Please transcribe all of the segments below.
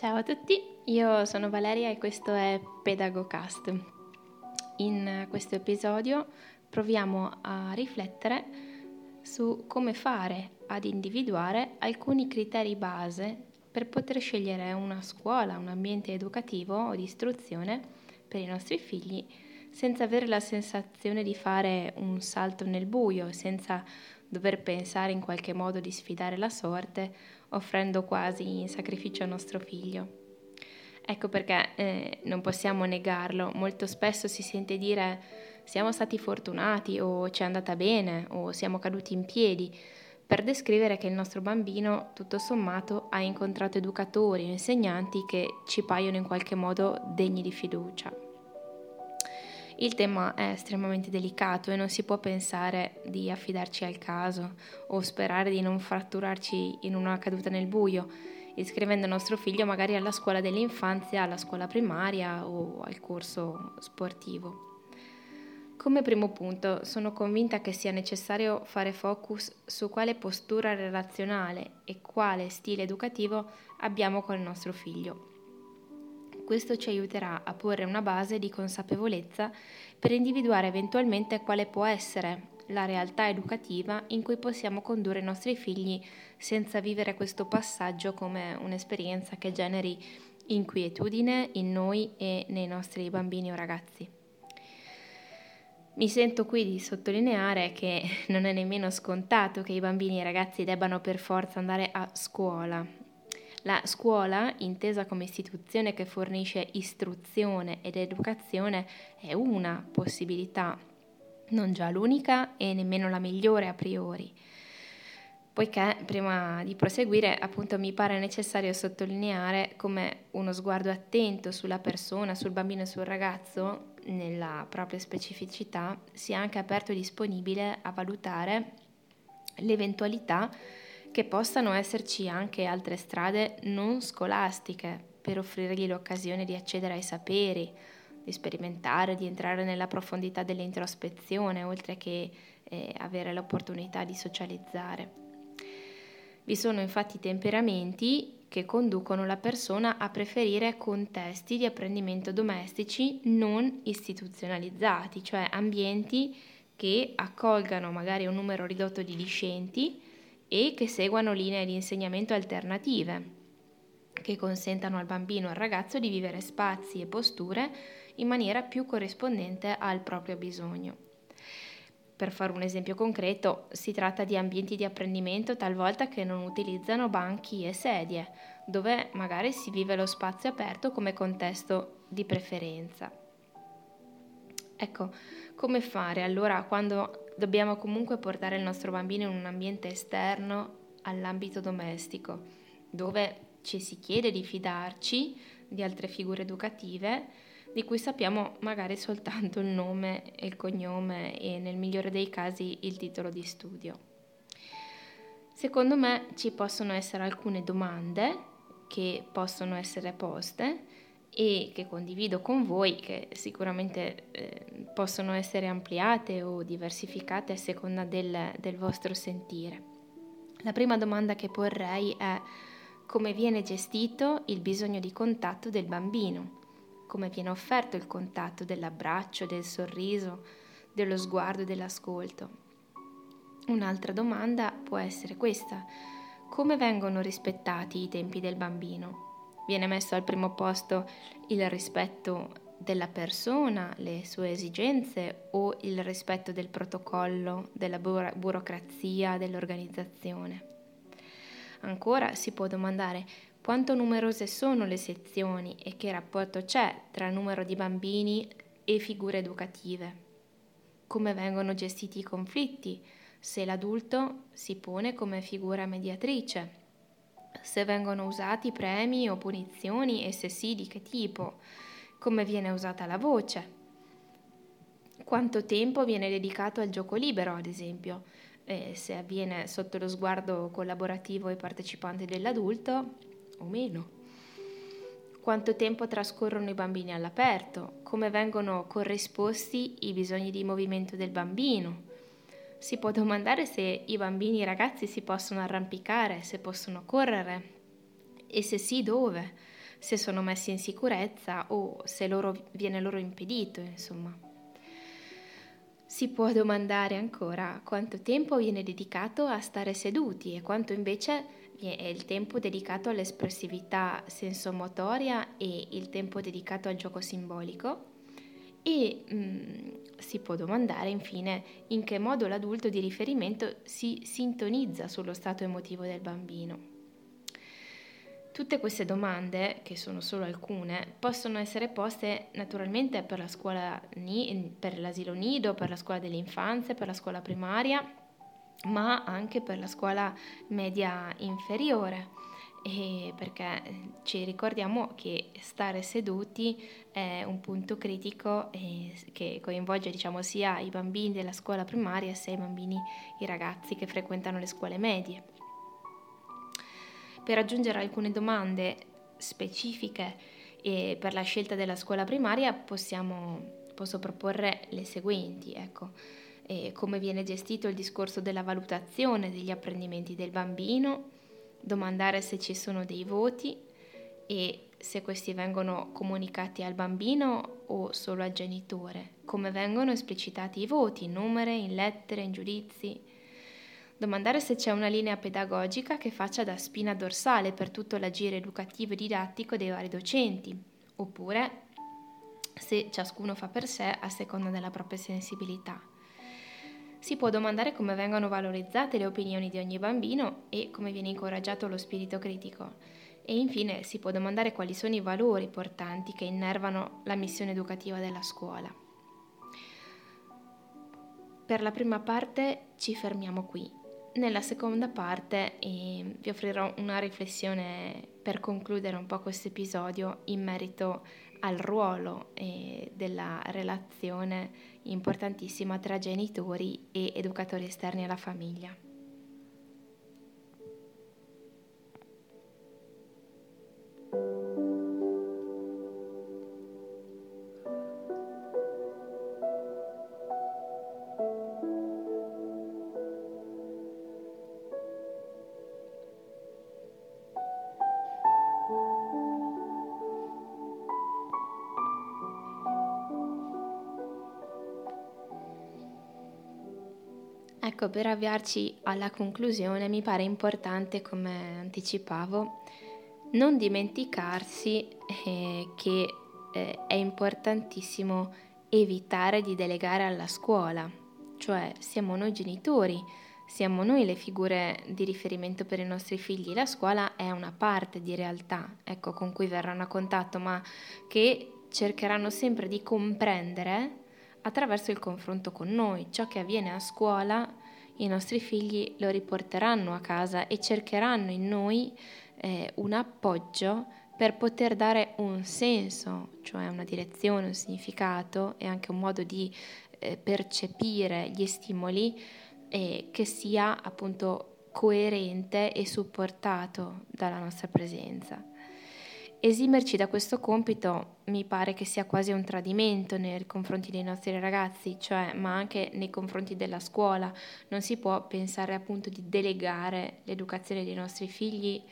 Ciao a tutti, io sono Valeria e questo è Pedagogcast. In questo episodio proviamo a riflettere su come fare ad individuare alcuni criteri base per poter scegliere una scuola, un ambiente educativo o di istruzione per i nostri figli senza avere la sensazione di fare un salto nel buio, senza dover pensare in qualche modo di sfidare la sorte, offrendo quasi in sacrificio il nostro figlio. Ecco perché eh, non possiamo negarlo, molto spesso si sente dire siamo stati fortunati o ci è andata bene o siamo caduti in piedi, per descrivere che il nostro bambino, tutto sommato, ha incontrato educatori o insegnanti che ci paiono in qualche modo degni di fiducia. Il tema è estremamente delicato e non si può pensare di affidarci al caso o sperare di non fratturarci in una caduta nel buio, iscrivendo nostro figlio magari alla scuola dell'infanzia, alla scuola primaria o al corso sportivo. Come primo punto, sono convinta che sia necessario fare focus su quale postura relazionale e quale stile educativo abbiamo con il nostro figlio questo ci aiuterà a porre una base di consapevolezza per individuare eventualmente quale può essere la realtà educativa in cui possiamo condurre i nostri figli senza vivere questo passaggio come un'esperienza che generi inquietudine in noi e nei nostri bambini o ragazzi. Mi sento qui di sottolineare che non è nemmeno scontato che i bambini e i ragazzi debbano per forza andare a scuola la scuola, intesa come istituzione che fornisce istruzione ed educazione, è una possibilità, non già l'unica e nemmeno la migliore a priori. Poiché prima di proseguire, appunto, mi pare necessario sottolineare come uno sguardo attento sulla persona, sul bambino e sul ragazzo, nella propria specificità, sia anche aperto e disponibile a valutare l'eventualità che possano esserci anche altre strade non scolastiche per offrirgli l'occasione di accedere ai saperi, di sperimentare, di entrare nella profondità dell'introspezione, oltre che eh, avere l'opportunità di socializzare. Vi sono infatti temperamenti che conducono la persona a preferire contesti di apprendimento domestici non istituzionalizzati, cioè ambienti che accolgano magari un numero ridotto di discenti, e che seguano linee di insegnamento alternative, che consentano al bambino o al ragazzo di vivere spazi e posture in maniera più corrispondente al proprio bisogno. Per fare un esempio concreto, si tratta di ambienti di apprendimento talvolta che non utilizzano banchi e sedie, dove magari si vive lo spazio aperto come contesto di preferenza. Ecco, come fare allora quando dobbiamo comunque portare il nostro bambino in un ambiente esterno all'ambito domestico, dove ci si chiede di fidarci di altre figure educative di cui sappiamo magari soltanto il nome e il cognome e nel migliore dei casi il titolo di studio. Secondo me ci possono essere alcune domande che possono essere poste e che condivido con voi, che sicuramente eh, possono essere ampliate o diversificate a seconda del, del vostro sentire. La prima domanda che porrei è come viene gestito il bisogno di contatto del bambino, come viene offerto il contatto dell'abbraccio, del sorriso, dello sguardo dell'ascolto. Un'altra domanda può essere questa, come vengono rispettati i tempi del bambino? Viene messo al primo posto il rispetto della persona, le sue esigenze o il rispetto del protocollo, della buro- burocrazia, dell'organizzazione. Ancora si può domandare quanto numerose sono le sezioni e che rapporto c'è tra numero di bambini e figure educative. Come vengono gestiti i conflitti, se l'adulto si pone come figura mediatrice se vengono usati premi o punizioni e se sì di che tipo, come viene usata la voce, quanto tempo viene dedicato al gioco libero, ad esempio, e se avviene sotto lo sguardo collaborativo e partecipante dell'adulto o meno. Quanto tempo trascorrono i bambini all'aperto, come vengono corrisposti i bisogni di movimento del bambino, si può domandare se i bambini e i ragazzi si possono arrampicare, se possono correre e se sì dove, se sono messi in sicurezza o se loro, viene loro impedito, insomma. Si può domandare ancora quanto tempo viene dedicato a stare seduti e quanto invece è il tempo dedicato all'espressività sensomotoria e il tempo dedicato al gioco simbolico e mh, mm, si può domandare infine in che modo l'adulto di riferimento si sintonizza sullo stato emotivo del bambino. Tutte queste domande, che sono solo alcune, possono essere poste naturalmente per la scuola per l'asilo nido, per la scuola dell'infanzia, per la scuola primaria, ma anche per la scuola media inferiore e perché eh, ci ricordiamo che stare seduti è un punto critico che coinvolge diciamo, sia i bambini della scuola primaria sia i bambini, i ragazzi che frequentano le scuole medie. Per aggiungere alcune domande specifiche per la scelta della scuola primaria possiamo, posso proporre le seguenti. Ecco. come viene gestito il discorso della valutazione degli apprendimenti del bambino, domandare se ci sono dei voti e se questi vengono comunicati al bambino o solo al genitore, come vengono esplicitati i voti, in numere, in lettere, in giudizi. Domandare se c'è una linea pedagogica che faccia da spina dorsale per tutto l'agire educativo e didattico dei vari docenti, oppure se ciascuno fa per sé a seconda della propria sensibilità. Si può domandare come vengono valorizzate le opinioni di ogni bambino e come viene incoraggiato lo spirito critico. E infine si può domandare quali sono i valori portanti che innervano la missione educativa della scuola. Per la prima parte ci fermiamo qui. Nella seconda parte eh, vi offrirò una riflessione per concludere un po' questo episodio in merito al ruolo eh, della relazione importantissima tra genitori e educatori esterni alla famiglia. Ecco, per avviarci alla conclusione mi pare importante, come anticipavo, non dimenticarsi eh, che eh, è importantissimo evitare di delegare alla scuola, cioè siamo noi genitori, siamo noi le figure di riferimento per i nostri figli, la scuola è una parte di realtà, ecco, con cui verranno a contatto, ma che cercheranno sempre di comprendere attraverso il confronto con noi. Ciò che avviene a scuola i nostri figli lo riporteranno a casa e cercheranno in noi eh, un appoggio per poter dare un senso, cioè una direzione, un significato e anche un modo di eh, percepire gli stimoli eh, che sia appunto coerente e supportato dalla nostra presenza. Esimerci da questo compito mi pare che sia quasi un tradimento nei confronti dei nostri ragazzi, cioè, ma anche nei confronti della scuola. Non si può pensare appunto di delegare l'educazione dei nostri figli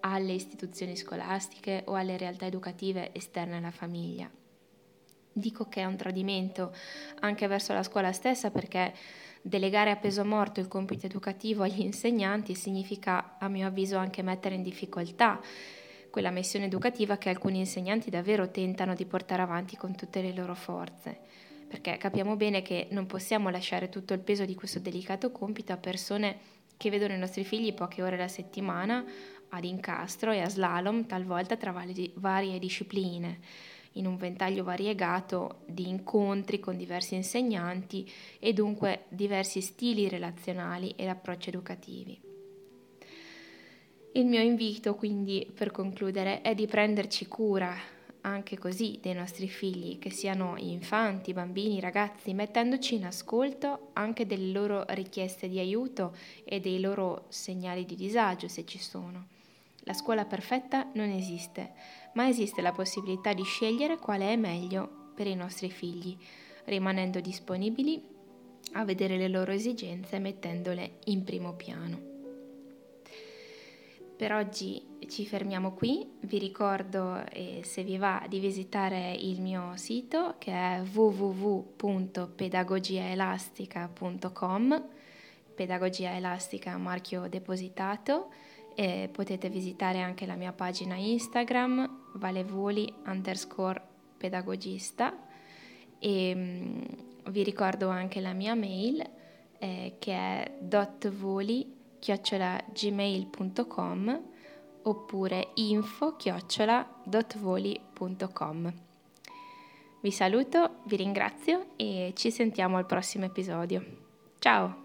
alle istituzioni scolastiche o alle realtà educative esterne alla famiglia. Dico che è un tradimento anche verso la scuola stessa perché delegare a peso morto il compito educativo agli insegnanti significa, a mio avviso, anche mettere in difficoltà quella missione educativa che alcuni insegnanti davvero tentano di portare avanti con tutte le loro forze, perché capiamo bene che non possiamo lasciare tutto il peso di questo delicato compito a persone che vedono i nostri figli poche ore alla settimana ad incastro e a slalom, talvolta tra varie discipline, in un ventaglio variegato di incontri con diversi insegnanti e dunque diversi stili relazionali ed approcci educativi. Il mio invito quindi per concludere è di prenderci cura anche così dei nostri figli, che siano infanti, bambini, ragazzi, mettendoci in ascolto anche delle loro richieste di aiuto e dei loro segnali di disagio se ci sono. La scuola perfetta non esiste, ma esiste la possibilità di scegliere quale è meglio per i nostri figli, rimanendo disponibili a vedere le loro esigenze e mettendole in primo piano. Per oggi ci fermiamo qui, vi ricordo eh, se vi va di visitare il mio sito che è www.pedagogiaelastica.com, pedagogia elastica marchio depositato, e potete visitare anche la mia pagina Instagram valevoli underscore pedagogista. E mm, vi ricordo anche la mia mail eh, che è dotvoli chiocciolagmail.com oppure info chiocciola.voli.com. Vi saluto, vi ringrazio e ci sentiamo al prossimo episodio. Ciao!